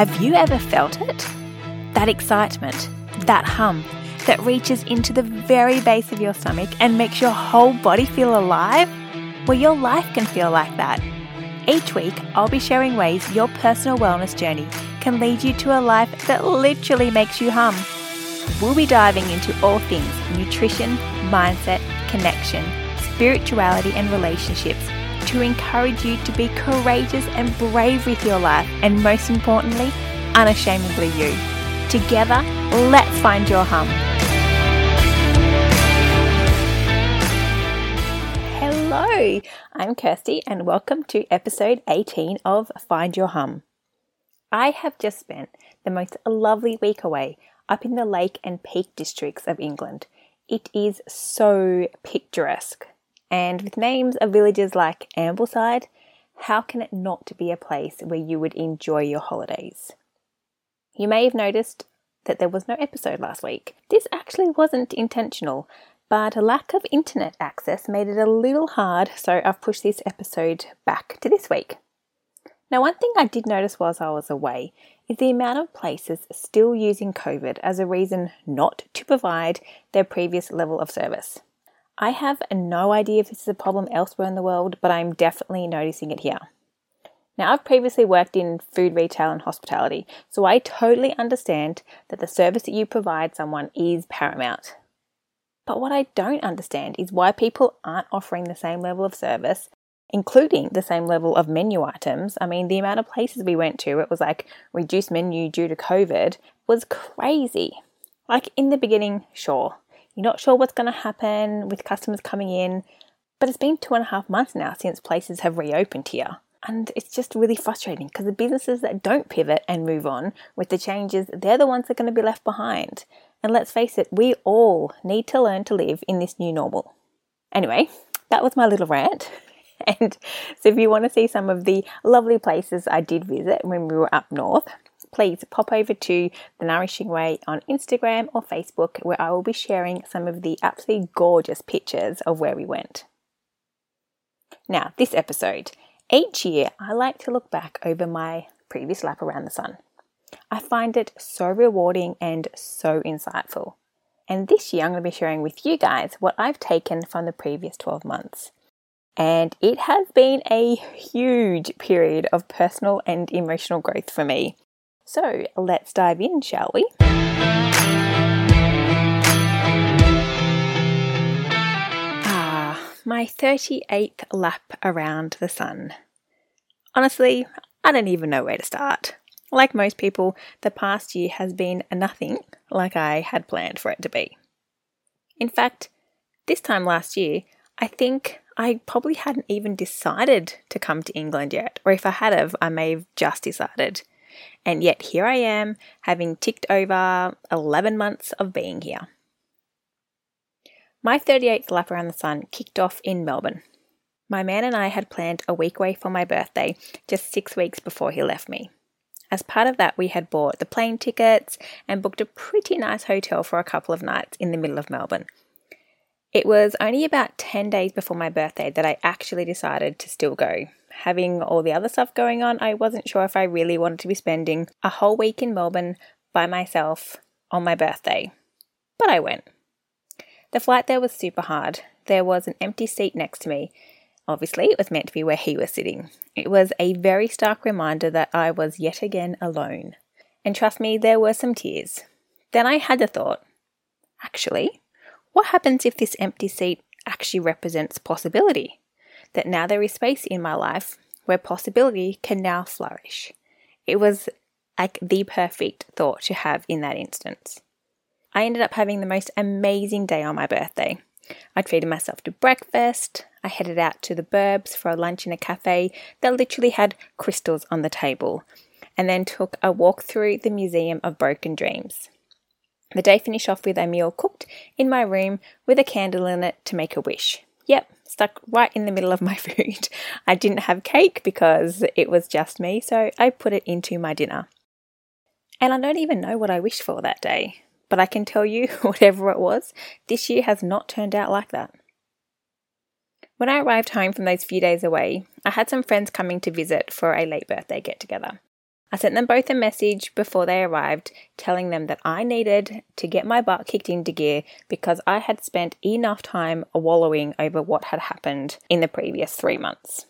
Have you ever felt it? That excitement, that hum that reaches into the very base of your stomach and makes your whole body feel alive? Well, your life can feel like that. Each week, I'll be sharing ways your personal wellness journey can lead you to a life that literally makes you hum. We'll be diving into all things nutrition, mindset, connection, spirituality, and relationships to encourage you to be courageous and brave with your life, and most importantly, unashamedly you. Together, let's find your hum. Hello, I'm Kirsty, and welcome to episode 18 of Find Your Hum. I have just spent the most lovely week away up in the Lake and Peak districts of England. It is so picturesque, and with names of villages like Ambleside, how can it not be a place where you would enjoy your holidays? You may have noticed that there was no episode last week. This actually wasn't intentional, but a lack of internet access made it a little hard, so I've pushed this episode back to this week. Now, one thing I did notice whilst I was away is the amount of places still using COVID as a reason not to provide their previous level of service. I have no idea if this is a problem elsewhere in the world, but I'm definitely noticing it here. Now, I've previously worked in food retail and hospitality, so I totally understand that the service that you provide someone is paramount. But what I don't understand is why people aren't offering the same level of service, including the same level of menu items. I mean, the amount of places we went to, it was like reduced menu due to COVID, was crazy. Like in the beginning, sure, you're not sure what's going to happen with customers coming in, but it's been two and a half months now since places have reopened here. And it's just really frustrating because the businesses that don't pivot and move on with the changes, they're the ones that are going to be left behind. And let's face it, we all need to learn to live in this new normal. Anyway, that was my little rant. And so, if you want to see some of the lovely places I did visit when we were up north, please pop over to The Nourishing Way on Instagram or Facebook, where I will be sharing some of the absolutely gorgeous pictures of where we went. Now, this episode. Each year, I like to look back over my previous lap around the sun. I find it so rewarding and so insightful. And this year, I'm going to be sharing with you guys what I've taken from the previous 12 months. And it has been a huge period of personal and emotional growth for me. So let's dive in, shall we? Ah, my 38th lap around the sun. Honestly, I don't even know where to start. Like most people, the past year has been nothing like I had planned for it to be. In fact, this time last year, I think I probably hadn't even decided to come to England yet, or if I had have, I may have just decided. And yet here I am, having ticked over 11 months of being here. My 38th lap around the sun kicked off in Melbourne. My man and I had planned a week away for my birthday, just six weeks before he left me. As part of that, we had bought the plane tickets and booked a pretty nice hotel for a couple of nights in the middle of Melbourne. It was only about 10 days before my birthday that I actually decided to still go. Having all the other stuff going on, I wasn't sure if I really wanted to be spending a whole week in Melbourne by myself on my birthday. But I went. The flight there was super hard. There was an empty seat next to me, Obviously, it was meant to be where he was sitting. It was a very stark reminder that I was yet again alone. And trust me, there were some tears. Then I had the thought actually, what happens if this empty seat actually represents possibility? That now there is space in my life where possibility can now flourish. It was like the perfect thought to have in that instance. I ended up having the most amazing day on my birthday. I treated myself to breakfast. I headed out to the burbs for a lunch in a cafe that literally had crystals on the table, and then took a walk through the Museum of Broken Dreams. The day finished off with a meal cooked in my room with a candle in it to make a wish. Yep, stuck right in the middle of my food. I didn't have cake because it was just me, so I put it into my dinner. And I don't even know what I wished for that day but I can tell you, whatever it was, this year has not turned out like that. When I arrived home from those few days away, I had some friends coming to visit for a late birthday get together. I sent them both a message before they arrived telling them that I needed to get my butt kicked into gear because I had spent enough time wallowing over what had happened in the previous three months.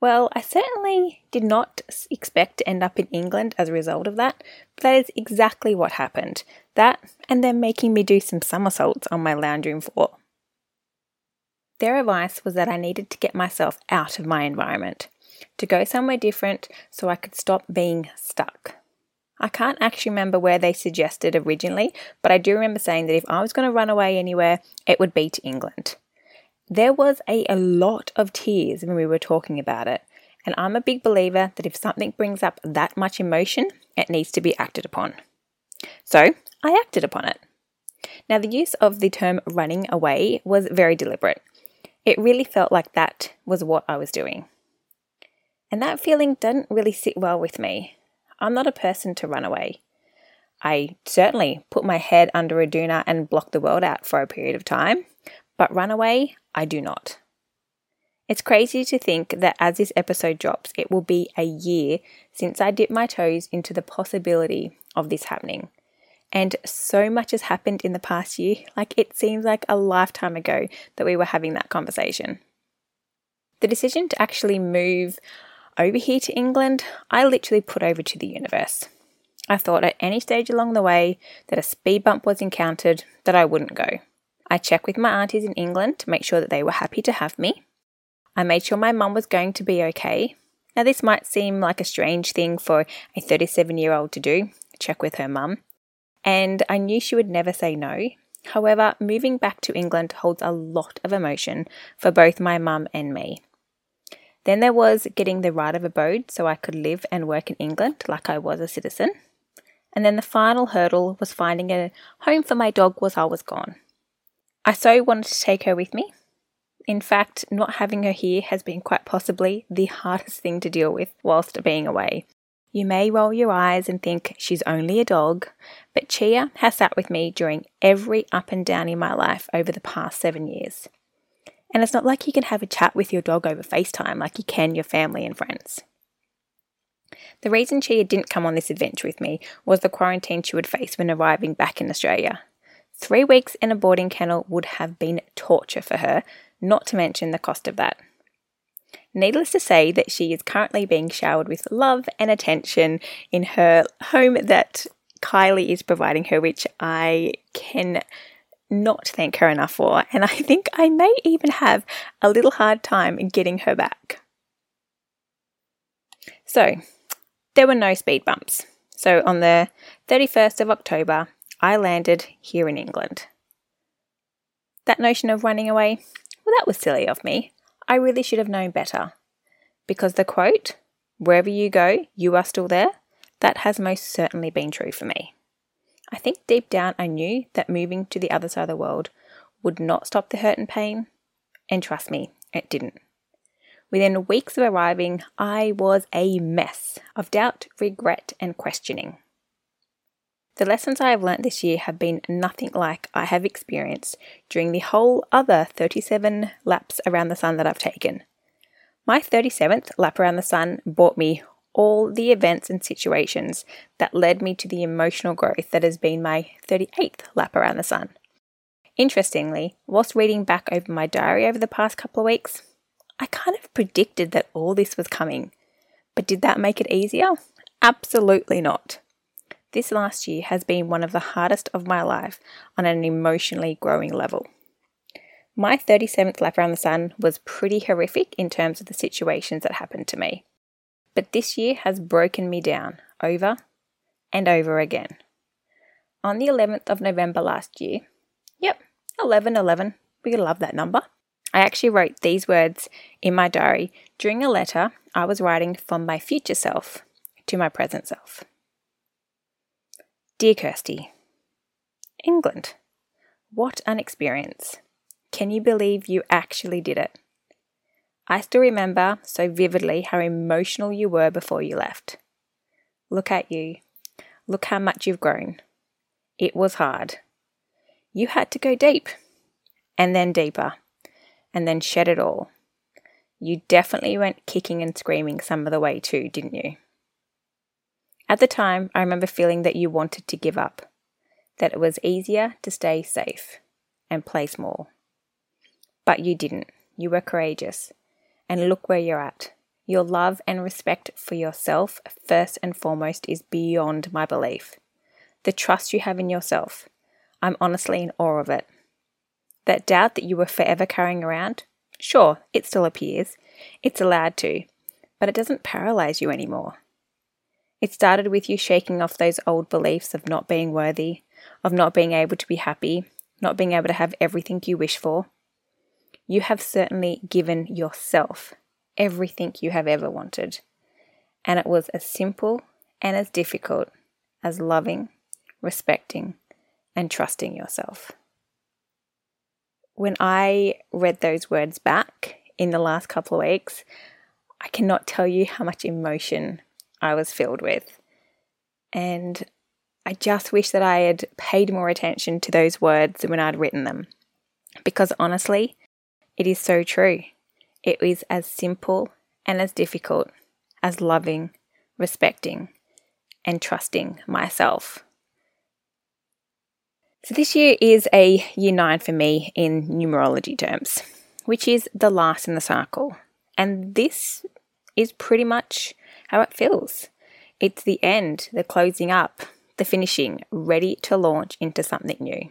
Well, I certainly did not expect to end up in England as a result of that, but that is exactly what happened. That, and then making me do some somersaults on my lounge room floor. Their advice was that I needed to get myself out of my environment to go somewhere different so I could stop being stuck. I can't actually remember where they suggested originally, but I do remember saying that if I was going to run away anywhere, it would be to England. There was a, a lot of tears when we were talking about it, and I'm a big believer that if something brings up that much emotion, it needs to be acted upon. So I acted upon it. Now, the use of the term running away was very deliberate. It really felt like that was what I was doing. And that feeling didn't really sit well with me. I'm not a person to run away. I certainly put my head under a doona and block the world out for a period of time, but run away, I do not. It's crazy to think that as this episode drops, it will be a year since I dipped my toes into the possibility of this happening. And so much has happened in the past year, like it seems like a lifetime ago that we were having that conversation. The decision to actually move over here to England, I literally put over to the universe. I thought at any stage along the way that a speed bump was encountered that I wouldn't go. I checked with my aunties in England to make sure that they were happy to have me. I made sure my mum was going to be okay. Now, this might seem like a strange thing for a 37 year old to do, check with her mum, and I knew she would never say no. However, moving back to England holds a lot of emotion for both my mum and me. Then there was getting the right of abode so I could live and work in England like I was a citizen. And then the final hurdle was finding a home for my dog while I was gone. I so wanted to take her with me. In fact, not having her here has been quite possibly the hardest thing to deal with whilst being away. You may roll your eyes and think she's only a dog, but Chia has sat with me during every up and down in my life over the past seven years. And it's not like you can have a chat with your dog over FaceTime like you can your family and friends. The reason Chia didn't come on this adventure with me was the quarantine she would face when arriving back in Australia. Three weeks in a boarding kennel would have been torture for her, not to mention the cost of that. Needless to say that she is currently being showered with love and attention in her home that Kylie is providing her, which I can not thank her enough for, and I think I may even have a little hard time in getting her back. So, there were no speed bumps. So, on the 31st of October, I landed here in England. That notion of running away, well, that was silly of me. I really should have known better. Because the quote, wherever you go, you are still there, that has most certainly been true for me. I think deep down I knew that moving to the other side of the world would not stop the hurt and pain, and trust me, it didn't. Within weeks of arriving, I was a mess of doubt, regret, and questioning. The lessons I have learnt this year have been nothing like I have experienced during the whole other 37 laps around the sun that I've taken. My 37th lap around the sun brought me all the events and situations that led me to the emotional growth that has been my 38th lap around the sun. Interestingly, whilst reading back over my diary over the past couple of weeks, I kind of predicted that all this was coming. But did that make it easier? Absolutely not. This last year has been one of the hardest of my life on an emotionally growing level. My 37th lap around the sun was pretty horrific in terms of the situations that happened to me. But this year has broken me down over and over again. On the 11th of November last year, yep, 11 11, we love that number. I actually wrote these words in my diary during a letter I was writing from my future self to my present self. Dear Kirsty, England, what an experience. Can you believe you actually did it? I still remember so vividly how emotional you were before you left. Look at you. Look how much you've grown. It was hard. You had to go deep, and then deeper, and then shed it all. You definitely went kicking and screaming some of the way too, didn't you? At the time, I remember feeling that you wanted to give up, that it was easier to stay safe and play small. But you didn't. You were courageous. And look where you're at. Your love and respect for yourself, first and foremost, is beyond my belief. The trust you have in yourself, I'm honestly in awe of it. That doubt that you were forever carrying around, sure, it still appears. It's allowed to, but it doesn't paralyze you anymore. It started with you shaking off those old beliefs of not being worthy, of not being able to be happy, not being able to have everything you wish for. You have certainly given yourself everything you have ever wanted. And it was as simple and as difficult as loving, respecting, and trusting yourself. When I read those words back in the last couple of weeks, I cannot tell you how much emotion I was filled with. And I just wish that I had paid more attention to those words when I'd written them. Because honestly, it is so true. It is as simple and as difficult as loving, respecting, and trusting myself. So, this year is a year nine for me in numerology terms, which is the last in the cycle. And this is pretty much how it feels. It's the end, the closing up, the finishing, ready to launch into something new.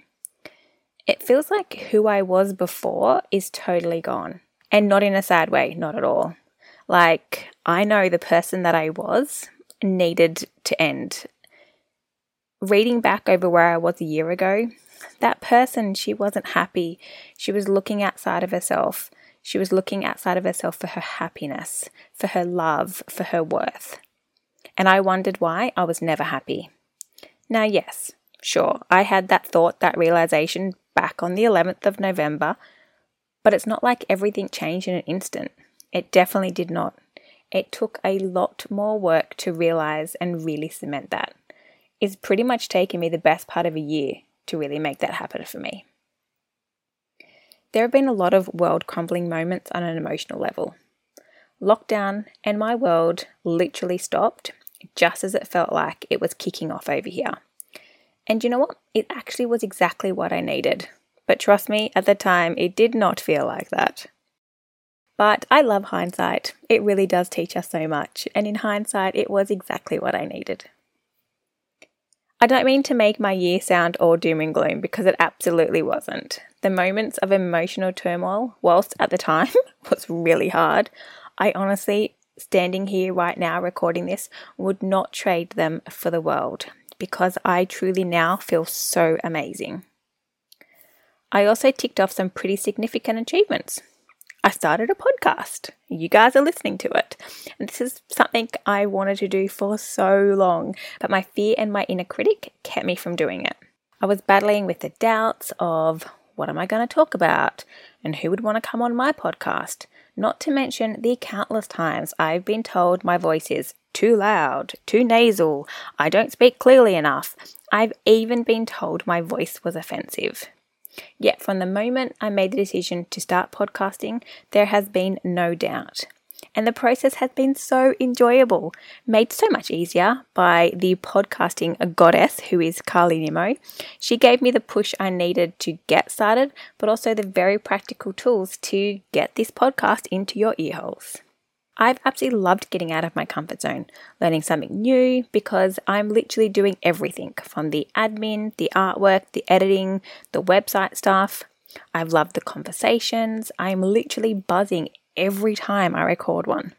It feels like who I was before is totally gone. And not in a sad way, not at all. Like, I know the person that I was needed to end. Reading back over where I was a year ago, that person, she wasn't happy. She was looking outside of herself. She was looking outside of herself for her happiness, for her love, for her worth. And I wondered why I was never happy. Now, yes, sure, I had that thought, that realization back on the 11th of November, but it's not like everything changed in an instant. It definitely did not. It took a lot more work to realize and really cement that. It's pretty much taken me the best part of a year to really make that happen for me. There have been a lot of world crumbling moments on an emotional level. Lockdown and my world literally stopped just as it felt like it was kicking off over here. And you know what? It actually was exactly what I needed. But trust me, at the time, it did not feel like that. But I love hindsight. It really does teach us so much. And in hindsight, it was exactly what I needed. I don't mean to make my year sound all doom and gloom because it absolutely wasn't. The moments of emotional turmoil, whilst at the time was really hard, I honestly, standing here right now recording this, would not trade them for the world because I truly now feel so amazing. I also ticked off some pretty significant achievements. I started a podcast. You guys are listening to it. And this is something I wanted to do for so long, but my fear and my inner critic kept me from doing it. I was battling with the doubts of what am I going to talk about and who would want to come on my podcast, not to mention the countless times I've been told my voice is too loud, too nasal, I don't speak clearly enough. I've even been told my voice was offensive. Yet, from the moment I made the decision to start podcasting, there has been no doubt. And the process has been so enjoyable, made so much easier by the podcasting goddess who is Carly Nimmo. She gave me the push I needed to get started, but also the very practical tools to get this podcast into your earholes. I've absolutely loved getting out of my comfort zone, learning something new because I'm literally doing everything from the admin, the artwork, the editing, the website stuff. I've loved the conversations. I'm literally buzzing every time I record one.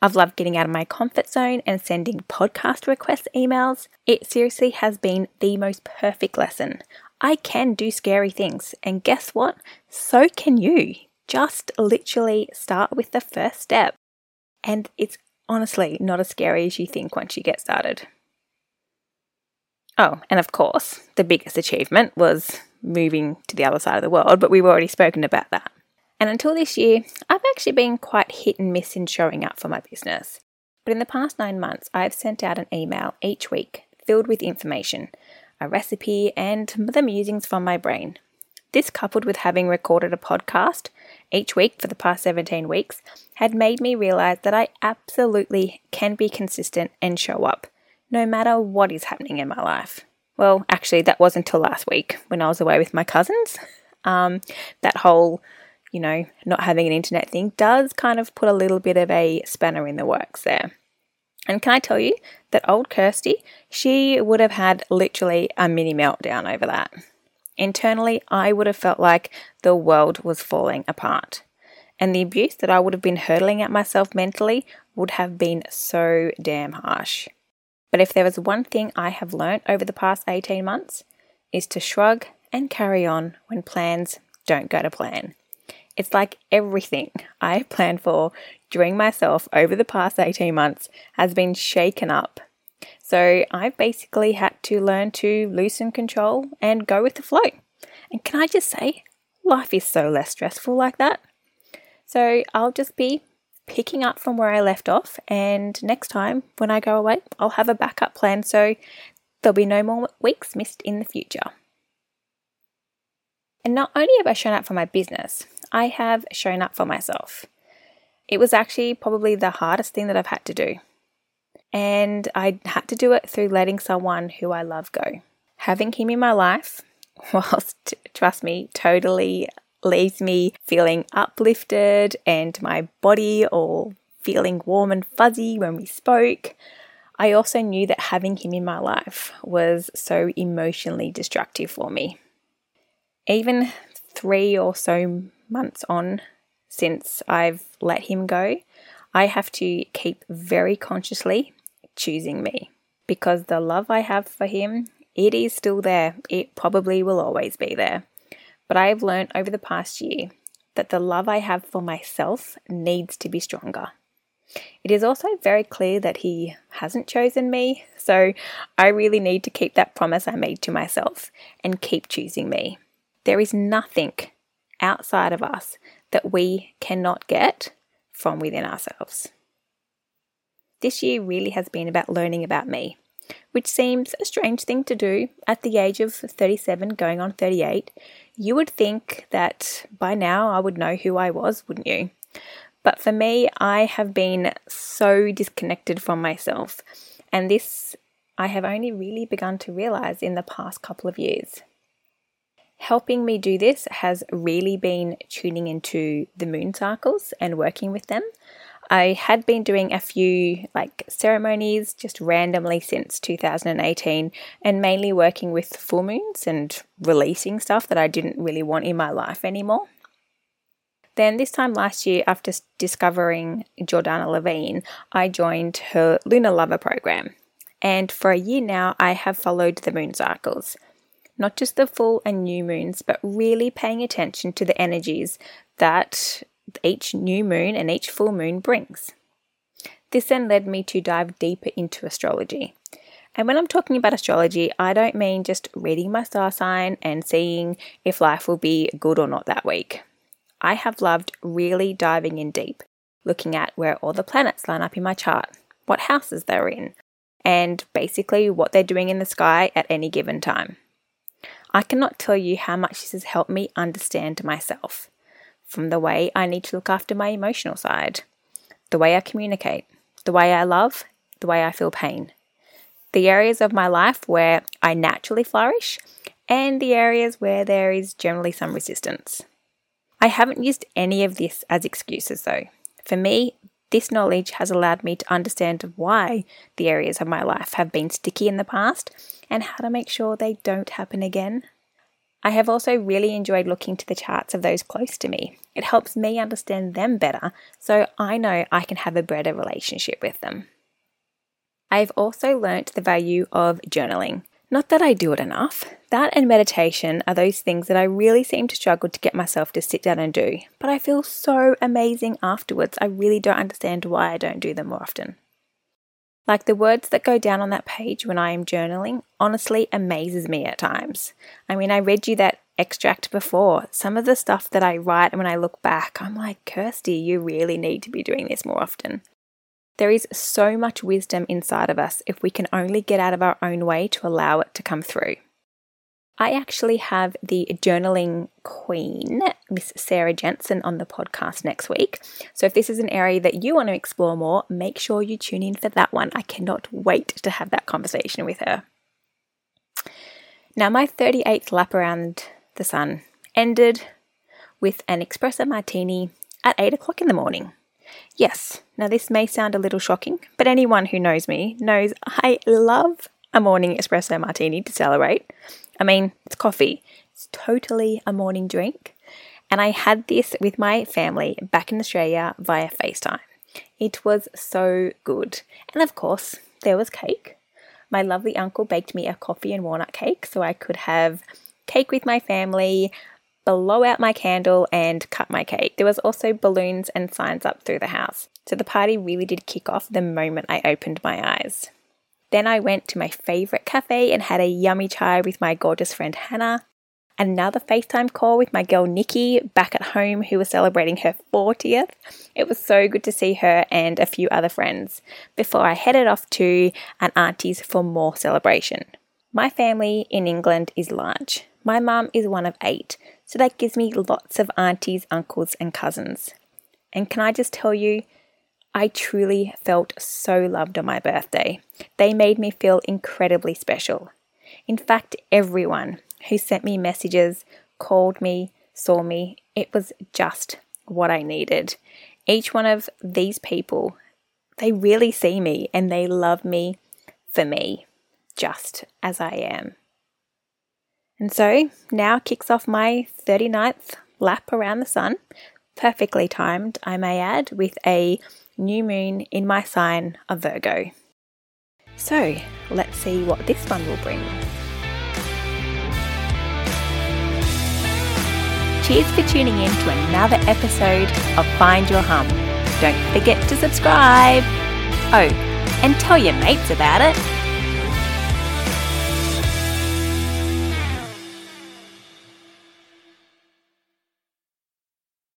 I've loved getting out of my comfort zone and sending podcast request emails. It seriously has been the most perfect lesson. I can do scary things, and guess what? So can you. Just literally start with the first step. And it's honestly not as scary as you think once you get started. Oh, and of course, the biggest achievement was moving to the other side of the world, but we've already spoken about that. And until this year, I've actually been quite hit and miss in showing up for my business. But in the past nine months, I've sent out an email each week filled with information, a recipe, and the musings from my brain. This, coupled with having recorded a podcast each week for the past 17 weeks, had made me realize that I absolutely can be consistent and show up, no matter what is happening in my life. Well, actually, that was until last week when I was away with my cousins. Um, that whole, you know, not having an internet thing does kind of put a little bit of a spanner in the works there. And can I tell you that old Kirsty, she would have had literally a mini meltdown over that. Internally, I would have felt like the world was falling apart. And the abuse that I would have been hurtling at myself mentally would have been so damn harsh. But if there was one thing I have learnt over the past 18 months, is to shrug and carry on when plans don't go to plan. It's like everything I planned for during myself over the past 18 months has been shaken up. So I've basically had to learn to loosen control and go with the flow. And can I just say, life is so less stressful like that. So I'll just be picking up from where I left off, and next time when I go away, I'll have a backup plan so there'll be no more weeks missed in the future. And not only have I shown up for my business, I have shown up for myself. It was actually probably the hardest thing that I've had to do. And I had to do it through letting someone who I love go. Having him in my life, whilst, trust me, totally leaves me feeling uplifted and my body all feeling warm and fuzzy when we spoke. I also knew that having him in my life was so emotionally destructive for me. Even three or so months on since I've let him go, I have to keep very consciously choosing me because the love I have for him, it is still there. It probably will always be there. But I have learned over the past year that the love I have for myself needs to be stronger. It is also very clear that he hasn't chosen me, so I really need to keep that promise I made to myself and keep choosing me. There is nothing outside of us that we cannot get from within ourselves. This year really has been about learning about me, which seems a strange thing to do at the age of 37 going on 38 you would think that by now I would know who I was, wouldn't you? But for me, I have been so disconnected from myself, and this I have only really begun to realize in the past couple of years. Helping me do this has really been tuning into the moon cycles and working with them. I had been doing a few like ceremonies just randomly since 2018 and mainly working with full moons and releasing stuff that I didn't really want in my life anymore. Then, this time last year, after discovering Jordana Levine, I joined her Lunar Lover program. And for a year now, I have followed the moon cycles. Not just the full and new moons, but really paying attention to the energies that each new moon and each full moon brings. This then led me to dive deeper into astrology. And when I'm talking about astrology, I don't mean just reading my star sign and seeing if life will be good or not that week. I have loved really diving in deep, looking at where all the planets line up in my chart, what houses they're in, and basically what they're doing in the sky at any given time. I cannot tell you how much this has helped me understand myself from the way I need to look after my emotional side, the way I communicate, the way I love, the way I feel pain, the areas of my life where I naturally flourish, and the areas where there is generally some resistance. I haven't used any of this as excuses though. For me, this knowledge has allowed me to understand why the areas of my life have been sticky in the past and how to make sure they don't happen again. I have also really enjoyed looking to the charts of those close to me. It helps me understand them better so I know I can have a better relationship with them. I've also learnt the value of journaling. Not that I do it enough. That and meditation are those things that I really seem to struggle to get myself to sit down and do, but I feel so amazing afterwards. I really don't understand why I don't do them more often. Like the words that go down on that page when I am journaling honestly amazes me at times. I mean, I read you that extract before. Some of the stuff that I write and when I look back, I'm like, Kirsty, you really need to be doing this more often. There is so much wisdom inside of us if we can only get out of our own way to allow it to come through. I actually have the journaling queen, Miss Sarah Jensen, on the podcast next week. So if this is an area that you want to explore more, make sure you tune in for that one. I cannot wait to have that conversation with her. Now, my 38th lap around the sun ended with an espresso martini at 8 o'clock in the morning. Yes, now this may sound a little shocking, but anyone who knows me knows I love a morning espresso martini to celebrate. I mean, it's coffee, it's totally a morning drink. And I had this with my family back in Australia via FaceTime. It was so good. And of course, there was cake. My lovely uncle baked me a coffee and walnut cake so I could have cake with my family, blow out my candle, and cut my cake. There was also balloons and signs up through the house. So the party really did kick off the moment I opened my eyes. Then I went to my favourite cafe and had a yummy chai with my gorgeous friend Hannah. Another FaceTime call with my girl Nikki back at home, who was celebrating her 40th. It was so good to see her and a few other friends before I headed off to an auntie's for more celebration. My family in England is large. My mum is one of eight, so that gives me lots of aunties, uncles, and cousins. And can I just tell you, I truly felt so loved on my birthday. They made me feel incredibly special. In fact, everyone who sent me messages, called me, saw me, it was just what I needed. Each one of these people, they really see me and they love me for me, just as I am. And so now kicks off my 39th lap around the sun, perfectly timed, I may add, with a new moon in my sign of Virgo. So let's see what this one will bring. Cheers for tuning in to another episode of Find Your Hum. Don't forget to subscribe. Oh, and tell your mates about it.